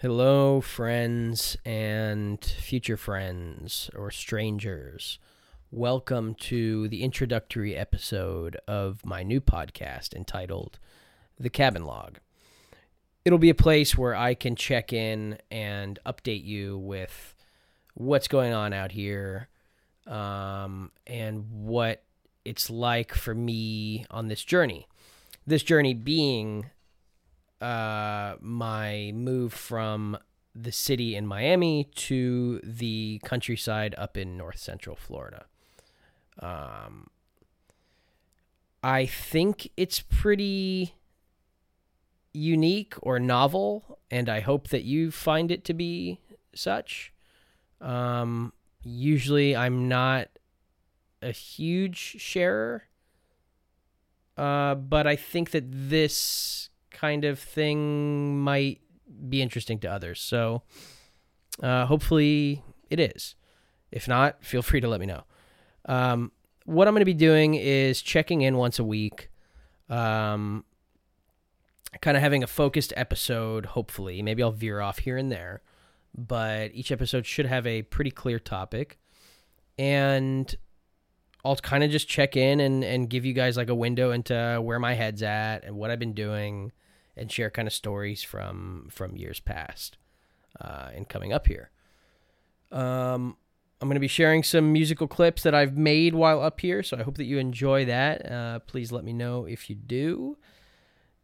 Hello, friends and future friends or strangers. Welcome to the introductory episode of my new podcast entitled The Cabin Log. It'll be a place where I can check in and update you with what's going on out here um, and what it's like for me on this journey. This journey being uh, my move from the city in Miami to the countryside up in north central Florida. Um, I think it's pretty unique or novel, and I hope that you find it to be such. Um, usually, I'm not a huge sharer, uh, but I think that this kind of thing might be interesting to others. So uh, hopefully it is. If not, feel free to let me know. Um, what I'm going to be doing is checking in once a week, um, kind of having a focused episode, hopefully. Maybe I'll veer off here and there, but each episode should have a pretty clear topic. And I'll kind of just check in and, and give you guys like a window into where my head's at and what I've been doing and share kind of stories from from years past uh, and coming up here. Um, I'm going to be sharing some musical clips that I've made while up here, so I hope that you enjoy that. Uh, please let me know if you do.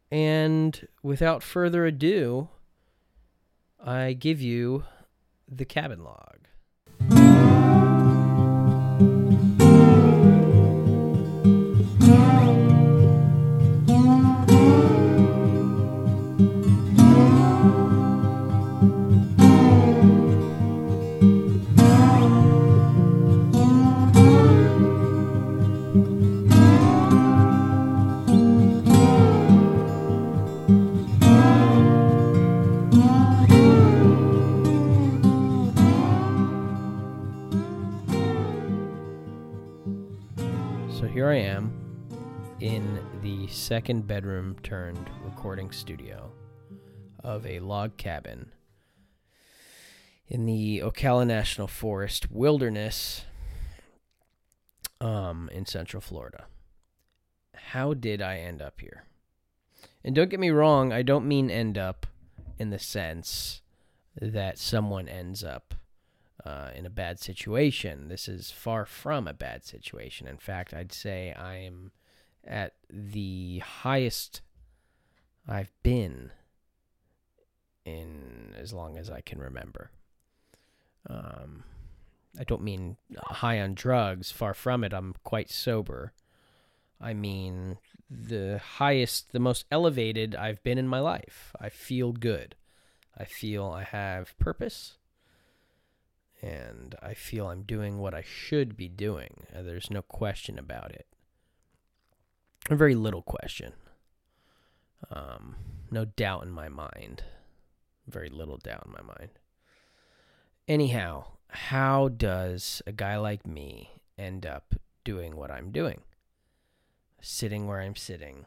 And without further ado, I give you the cabin log. I am in the second bedroom turned recording studio of a log cabin in the Ocala National Forest wilderness um, in central Florida. How did I end up here? And don't get me wrong, I don't mean end up in the sense that someone ends up uh, in a bad situation. This is far from a bad situation. In fact, I'd say I am at the highest I've been in as long as I can remember. Um, I don't mean high on drugs, far from it. I'm quite sober. I mean the highest, the most elevated I've been in my life. I feel good. I feel I have purpose and I feel I'm doing what I should be doing. Uh, there's no question about it. A very little question. Um, no doubt in my mind. Very little doubt in my mind. Anyhow, how does a guy like me end up doing what I'm doing? Sitting where I'm sitting.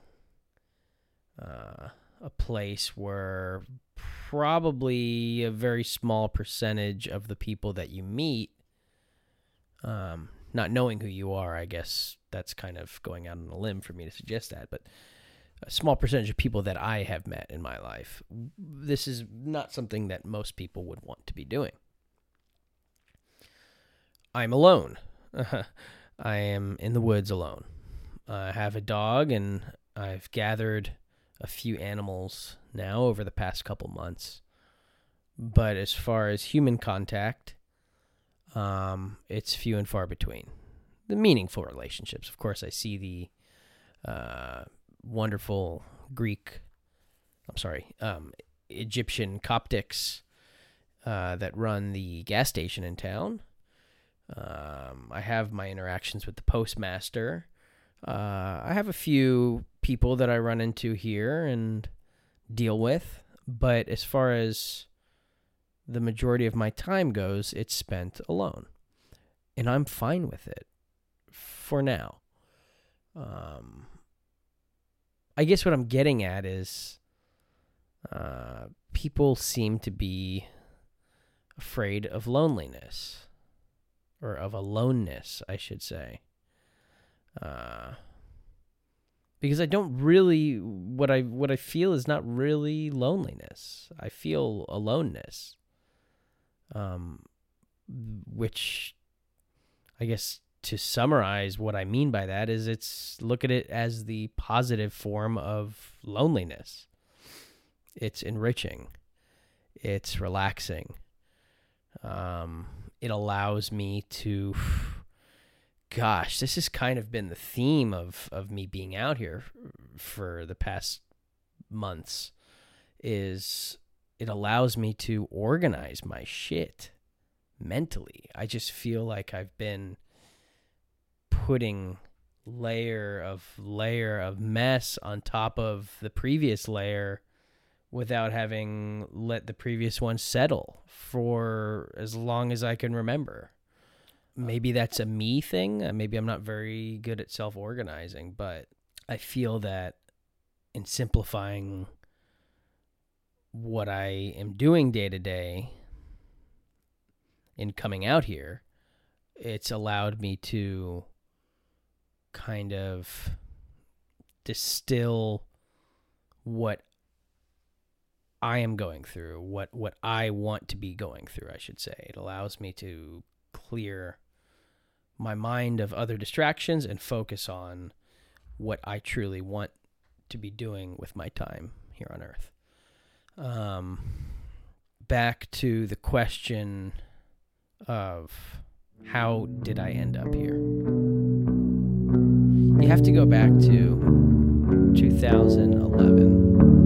Uh, a place where probably a very small percentage of the people that you meet, um, not knowing who you are, I guess that's kind of going out on a limb for me to suggest that, but a small percentage of people that I have met in my life, this is not something that most people would want to be doing. I'm alone. I am in the woods alone. I have a dog and I've gathered a few animals now over the past couple months. But as far as human contact, um, it's few and far between. The meaningful relationships, of course, I see the uh, wonderful Greek, I'm sorry, um, Egyptian Coptics uh, that run the gas station in town. Um, I have my interactions with the postmaster. Uh, I have a few people that I run into here and deal with, but as far as the majority of my time goes, it's spent alone. And I'm fine with it for now. Um, I guess what I'm getting at is uh, people seem to be afraid of loneliness or of aloneness, I should say. Uh, because I don't really what I what I feel is not really loneliness. I feel aloneness. Um which I guess to summarize what I mean by that is it's look at it as the positive form of loneliness. It's enriching. It's relaxing. Um it allows me to gosh, this has kind of been the theme of of me being out here for the past months is it allows me to organize my shit mentally. I just feel like I've been putting layer of layer of mess on top of the previous layer without having let the previous one settle for as long as I can remember maybe that's a me thing. Uh, maybe I'm not very good at self organizing, but I feel that in simplifying what I am doing day to day in coming out here, it's allowed me to kind of distill what I am going through, what what I want to be going through, I should say. It allows me to clear my mind of other distractions and focus on what I truly want to be doing with my time here on earth. Um, back to the question of how did I end up here? You have to go back to 2011.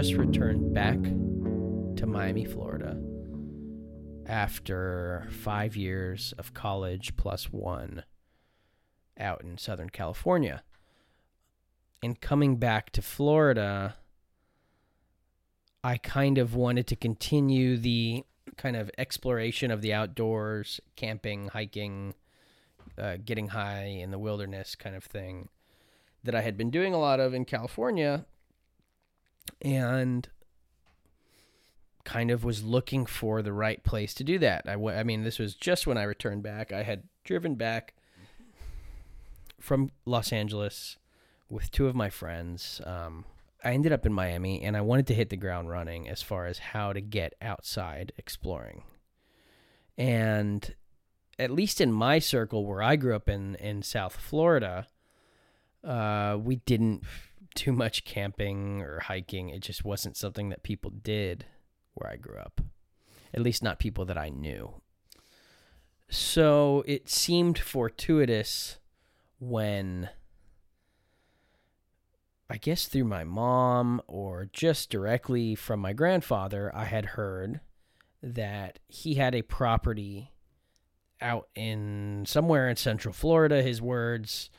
Just returned back to Miami, Florida after five years of college plus one out in Southern California. And coming back to Florida, I kind of wanted to continue the kind of exploration of the outdoors, camping, hiking, uh, getting high in the wilderness kind of thing that I had been doing a lot of in California and kind of was looking for the right place to do that. I, w- I mean, this was just when I returned back. I had driven back from Los Angeles with two of my friends. Um, I ended up in Miami and I wanted to hit the ground running as far as how to get outside exploring. And at least in my circle where I grew up in, in South Florida, uh, we didn't too much camping or hiking. It just wasn't something that people did where I grew up, at least not people that I knew. So it seemed fortuitous when I guess through my mom or just directly from my grandfather, I had heard that he had a property out in somewhere in central Florida, his words,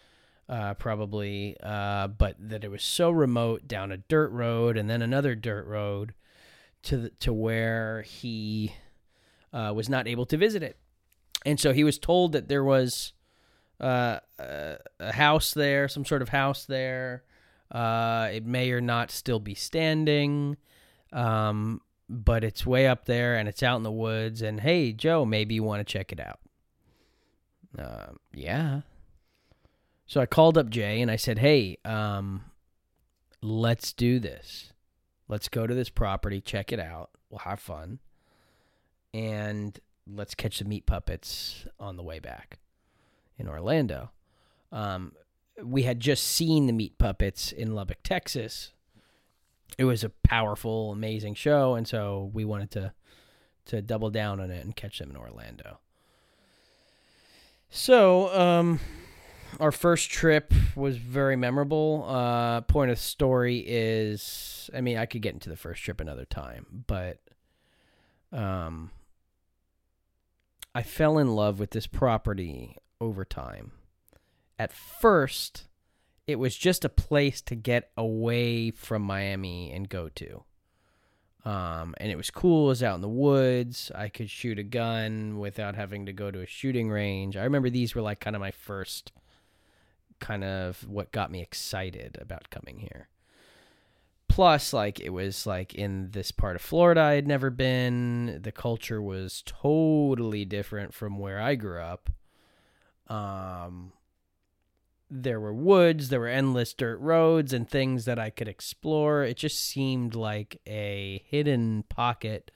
uh, probably, uh, but that it was so remote down a dirt road and then another dirt road to the, to where he uh, was not able to visit it, and so he was told that there was uh, a, a house there, some sort of house there. Uh, it may or not still be standing, um, but it's way up there and it's out in the woods. And hey, Joe, maybe you want to check it out. Uh, yeah, so I called up Jay and I said, "Hey, um, let's do this. Let's go to this property, check it out. We'll have fun, and let's catch the meat puppets on the way back in Orlando." Um, we had just seen the meat puppets in Lubbock, Texas. It was a powerful, amazing show, and so we wanted to to double down on it and catch them in Orlando. So, um, our first trip was very memorable. Uh, point of story is, I mean, I could get into the first trip another time, but um, I fell in love with this property over time. At first, it was just a place to get away from Miami and go to. Um, and it was cool. It was out in the woods. I could shoot a gun without having to go to a shooting range. I remember these were like kind of my first kind of what got me excited about coming here. Plus, like, it was like in this part of Florida I had never been. The culture was totally different from where I grew up. Um, there were woods, there were endless dirt roads and things that I could explore. It just seemed like a hidden pocket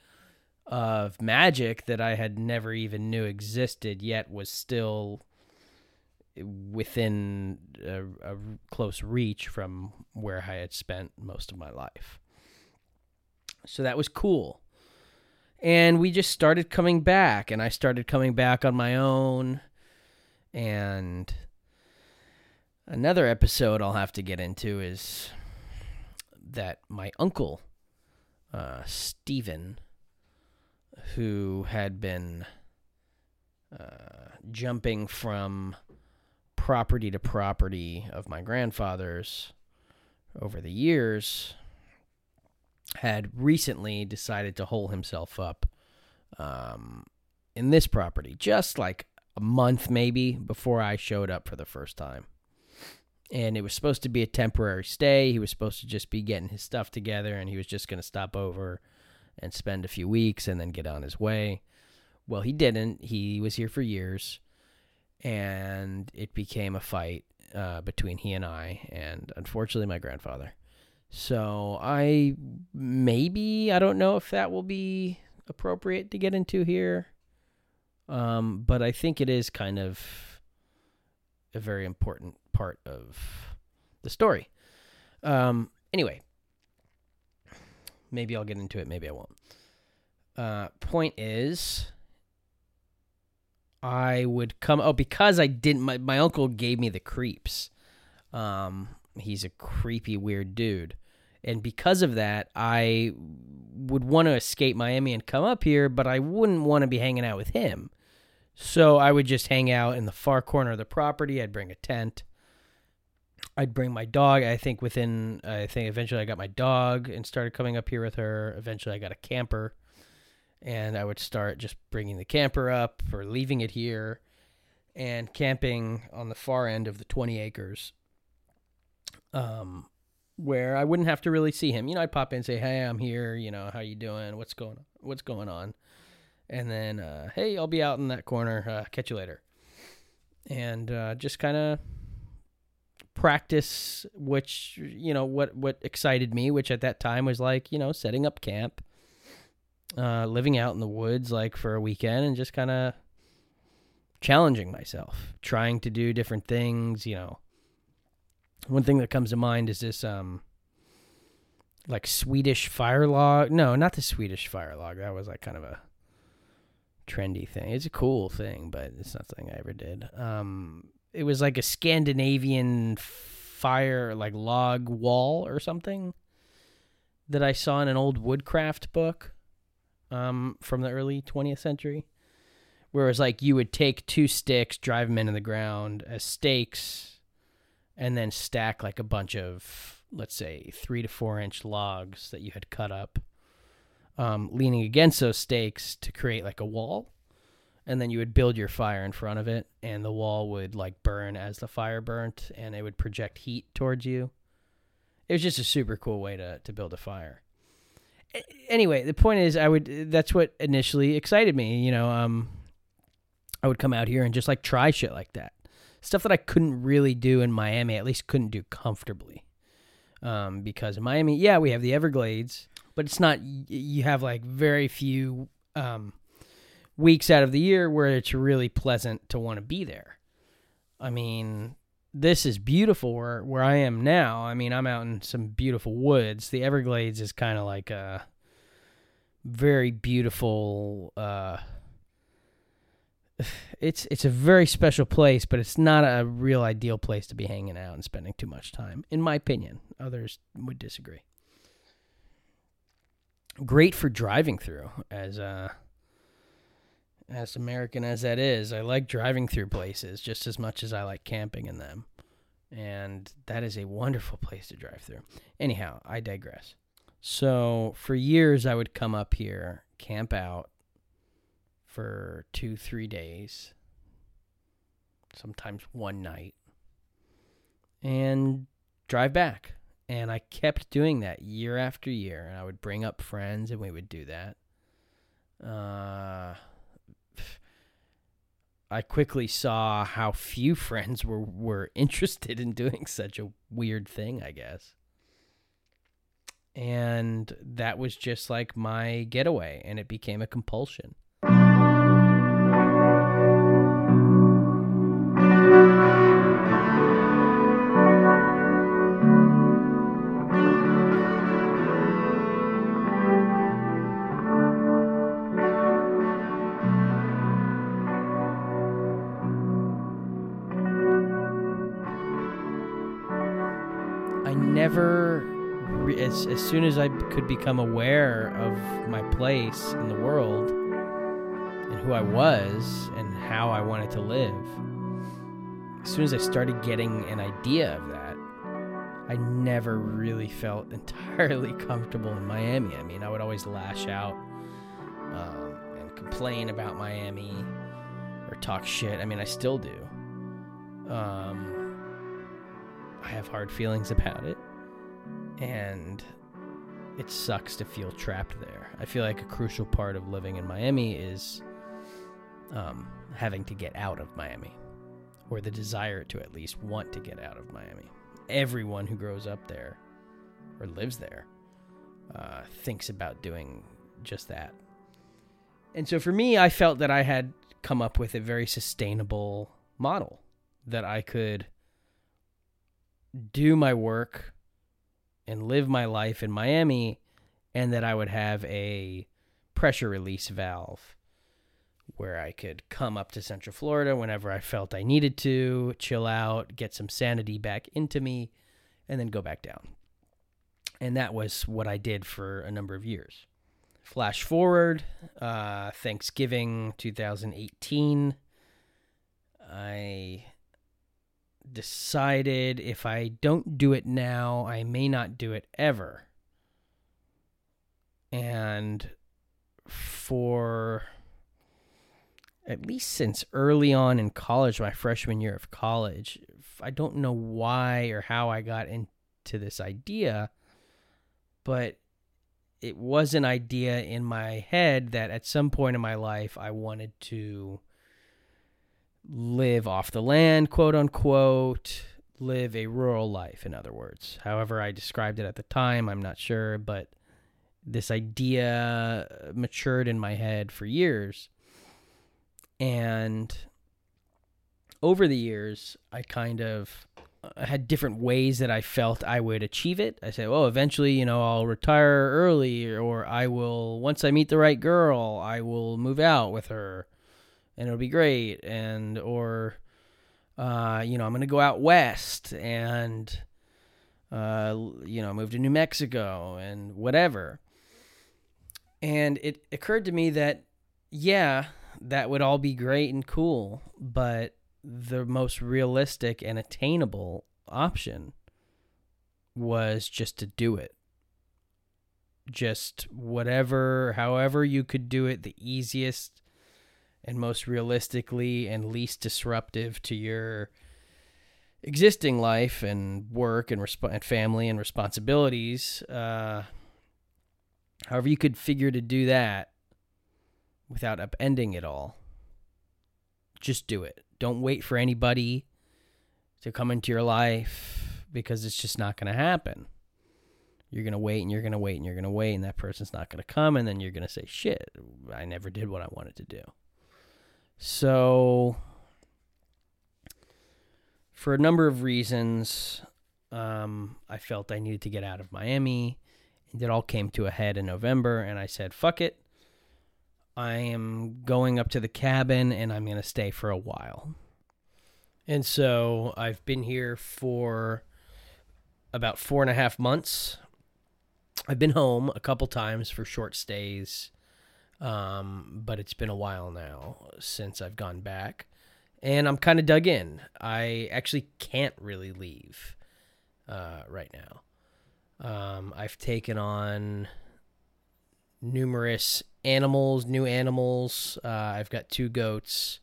of magic that I had never even knew existed yet was still within a, a close reach from where I had spent most of my life. So that was cool. And we just started coming back and I started coming back on my own and Another episode I'll have to get into is that my uncle, uh, Stephen, who had been uh, jumping from property to property of my grandfather's over the years, had recently decided to hole himself up um, in this property, just like a month maybe before I showed up for the first time and it was supposed to be a temporary stay. He was supposed to just be getting his stuff together, and he was just going to stop over and spend a few weeks and then get on his way. Well, he didn't. He was here for years, and it became a fight uh, between he and I, and unfortunately, my grandfather. So I maybe I don't know if that will be appropriate to get into here, um, but I think it is kind of a very important part of the story. Um, anyway, maybe I'll get into it, maybe I won't. Uh, point is, I would come. Oh, because I didn't. My, my uncle gave me the creeps. Um, he's a creepy, weird dude. And because of that, I would want to escape Miami and come up here, but I wouldn't want to be hanging out with him. So I would just hang out in the far corner of the property. I'd bring a tent. I'd bring my dog. I think within, I think eventually I got my dog and started coming up here with her. Eventually I got a camper and I would start just bringing the camper up or leaving it here and camping on the far end of the 20 acres. Um, where I wouldn't have to really see him. You know, I'd pop in and say, "Hey, I'm here. You know, how you doing? What's going on? What's going on?" And then, uh, "Hey, I'll be out in that corner. Uh, catch you later." And uh, just kind of practice which you know what what excited me which at that time was like you know setting up camp uh living out in the woods like for a weekend and just kind of challenging myself trying to do different things you know. One thing that comes to mind is this um like Swedish fire log no not the Swedish fire log that was like kind of a trendy thing. It's a cool thing but it's nothing I ever did. Um it was like a Scandinavian fire like log wall or something that I saw in an old woodcraft book um, from the early 20th century. Whereas, like you would take two sticks, drive them into the ground as stakes, and then stack like a bunch of, let's say, three to four inch logs that you had cut up, um, leaning against those stakes to create like a wall and then you would build your fire in front of it and the wall would like burn as the fire burnt and it would project heat towards you it was just a super cool way to, to build a fire anyway the point is i would that's what initially excited me you know um i would come out here and just like try shit like that stuff that i couldn't really do in miami at least couldn't do comfortably um because in miami yeah we have the everglades but it's not you have like very few um weeks out of the year where it's really pleasant to want to be there. I mean, this is beautiful where where I am now. I mean, I'm out in some beautiful woods. The Everglades is kind of like a very beautiful uh it's it's a very special place, but it's not a real ideal place to be hanging out and spending too much time, in my opinion. Others would disagree. Great for driving through, as uh, as American as that is, I like driving through places just as much as I like camping in them. And that is a wonderful place to drive through. Anyhow, I digress. So for years, I would come up here, camp out for two, three days, sometimes one night, and drive back. And I kept doing that year after year. And I would bring up friends and we would do that. Uh, I quickly saw how few friends were, were interested in doing such a weird thing, I guess. And that was just like my getaway, and it became a compulsion. Soon as I could become aware of my place in the world and who I was and how I wanted to live, as soon as I started getting an idea of that, I never really felt entirely comfortable in Miami. I mean, I would always lash out um, and complain about Miami or talk shit. I mean, I still do. Um, I have hard feelings about it, and it sucks to feel trapped there. I feel like a crucial part of living in Miami is um, having to get out of Miami, or the desire to at least want to get out of Miami. Everyone who grows up there or lives there uh, thinks about doing just that. And so for me, I felt that I had come up with a very sustainable model that I could do my work and live my life in Miami, and that I would have a pressure release valve where I could come up to Central Florida whenever I felt I needed to, chill out, get some sanity back into me, and then go back down. And that was what I did for a number of years. Flash forward, uh, Thanksgiving 2018. I decided if I don't do it now, I may not do it ever. And for at least since early on in college, my freshman year of college, I don't know why or how I got into this idea, but it was an idea in my head that at some point in my life I wanted to live off the land, quote unquote, live a rural life, in other words. However, I described it at the time, I'm not sure, but this idea matured in my head for years. And over the years, I kind of had different ways that I felt I would achieve it. I said, well, eventually, you know, I'll retire early, or I will, once I meet the right girl, I will move out with her and it'll be great. And or uh, you know i'm going to go out west and uh, you know move to new mexico and whatever. And it occurred to me that yeah that would all be great and cool but the most realistic and attainable option was just to do it. Just whatever however you could do it the easiest and most realistically and least disruptive to your existing life and work and, resp- and family and responsibilities. Uh, however, you could figure to do that without upending it all. Just do it. Don't wait for anybody to come into your life because it's just not going to happen. You're going to wait and you're going to wait and you're going to wait, and that person's not going to come, and then you're going to say, shit, I never did what I wanted to do. So, for a number of reasons, um, I felt I needed to get out of Miami. And it all came to a head in November, and I said, fuck it. I am going up to the cabin and I'm going to stay for a while. And so I've been here for about four and a half months. I've been home a couple times for short stays um, but it's been a while now since I've gone back. And I'm kind of dug in. I actually can't really leave uh, right now. Um, I've taken on numerous animals, new animals. Uh, I've got two goats,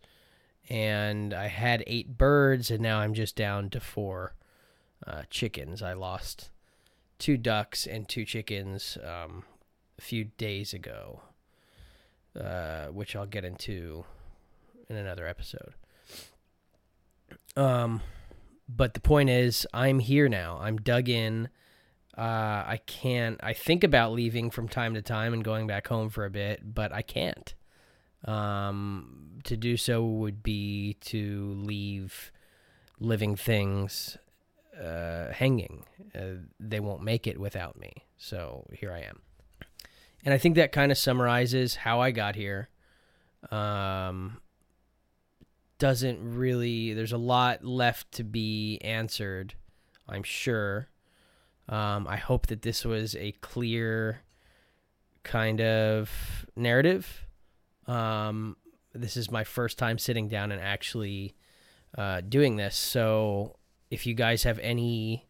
and I had eight birds, and now I'm just down to four uh, chickens. I lost two ducks and two chickens um, a few days ago, uh, which I'll get into in another episode. Um, but the point is, I'm here now. I'm dug in. Uh, I can't. I think about leaving from time to time and going back home for a bit, but I can't. Um, to do so would be to leave living things uh, hanging. Uh, they won't make it without me. So here I am. And I think that kind of summarizes how I got here. Um, doesn't really, there's a lot left to be answered, I'm sure. Um, I hope that this was a clear kind of narrative. Um, this is my first time sitting down and actually uh, doing this. So if you guys have any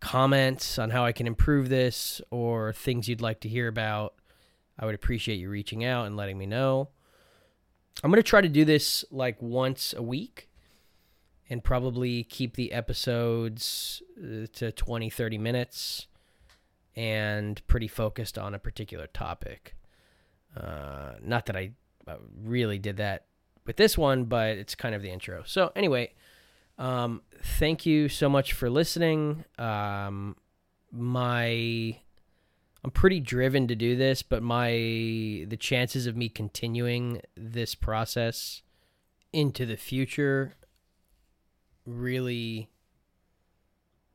comments on how I can improve this or things you'd like to hear about, I would appreciate you reaching out and letting me know. I'm going to try to do this like once a week and probably keep the episodes uh, to 20, 30 minutes and pretty focused on a particular topic. Uh, not that I uh, really did that with this one, but it's kind of the intro. So, anyway, um, thank you so much for listening. Um, my I'm pretty driven to do this, but my the chances of me continuing this process into the future really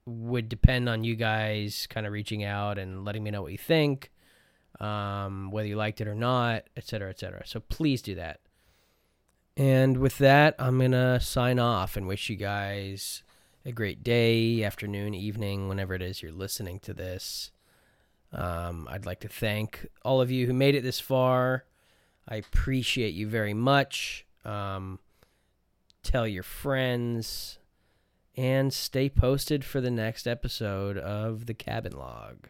would depend on you guys kind of reaching out and letting me know what you think, um, whether you liked it or not, et cetera, et cetera. So please do that. And with that, I'm going to sign off and wish you guys a great day, afternoon, evening, whenever it is you're listening to this. Um, I'd like to thank all of you who made it this far. I appreciate you very much. Um, tell your friends and stay posted for the next episode of the Cabin Log.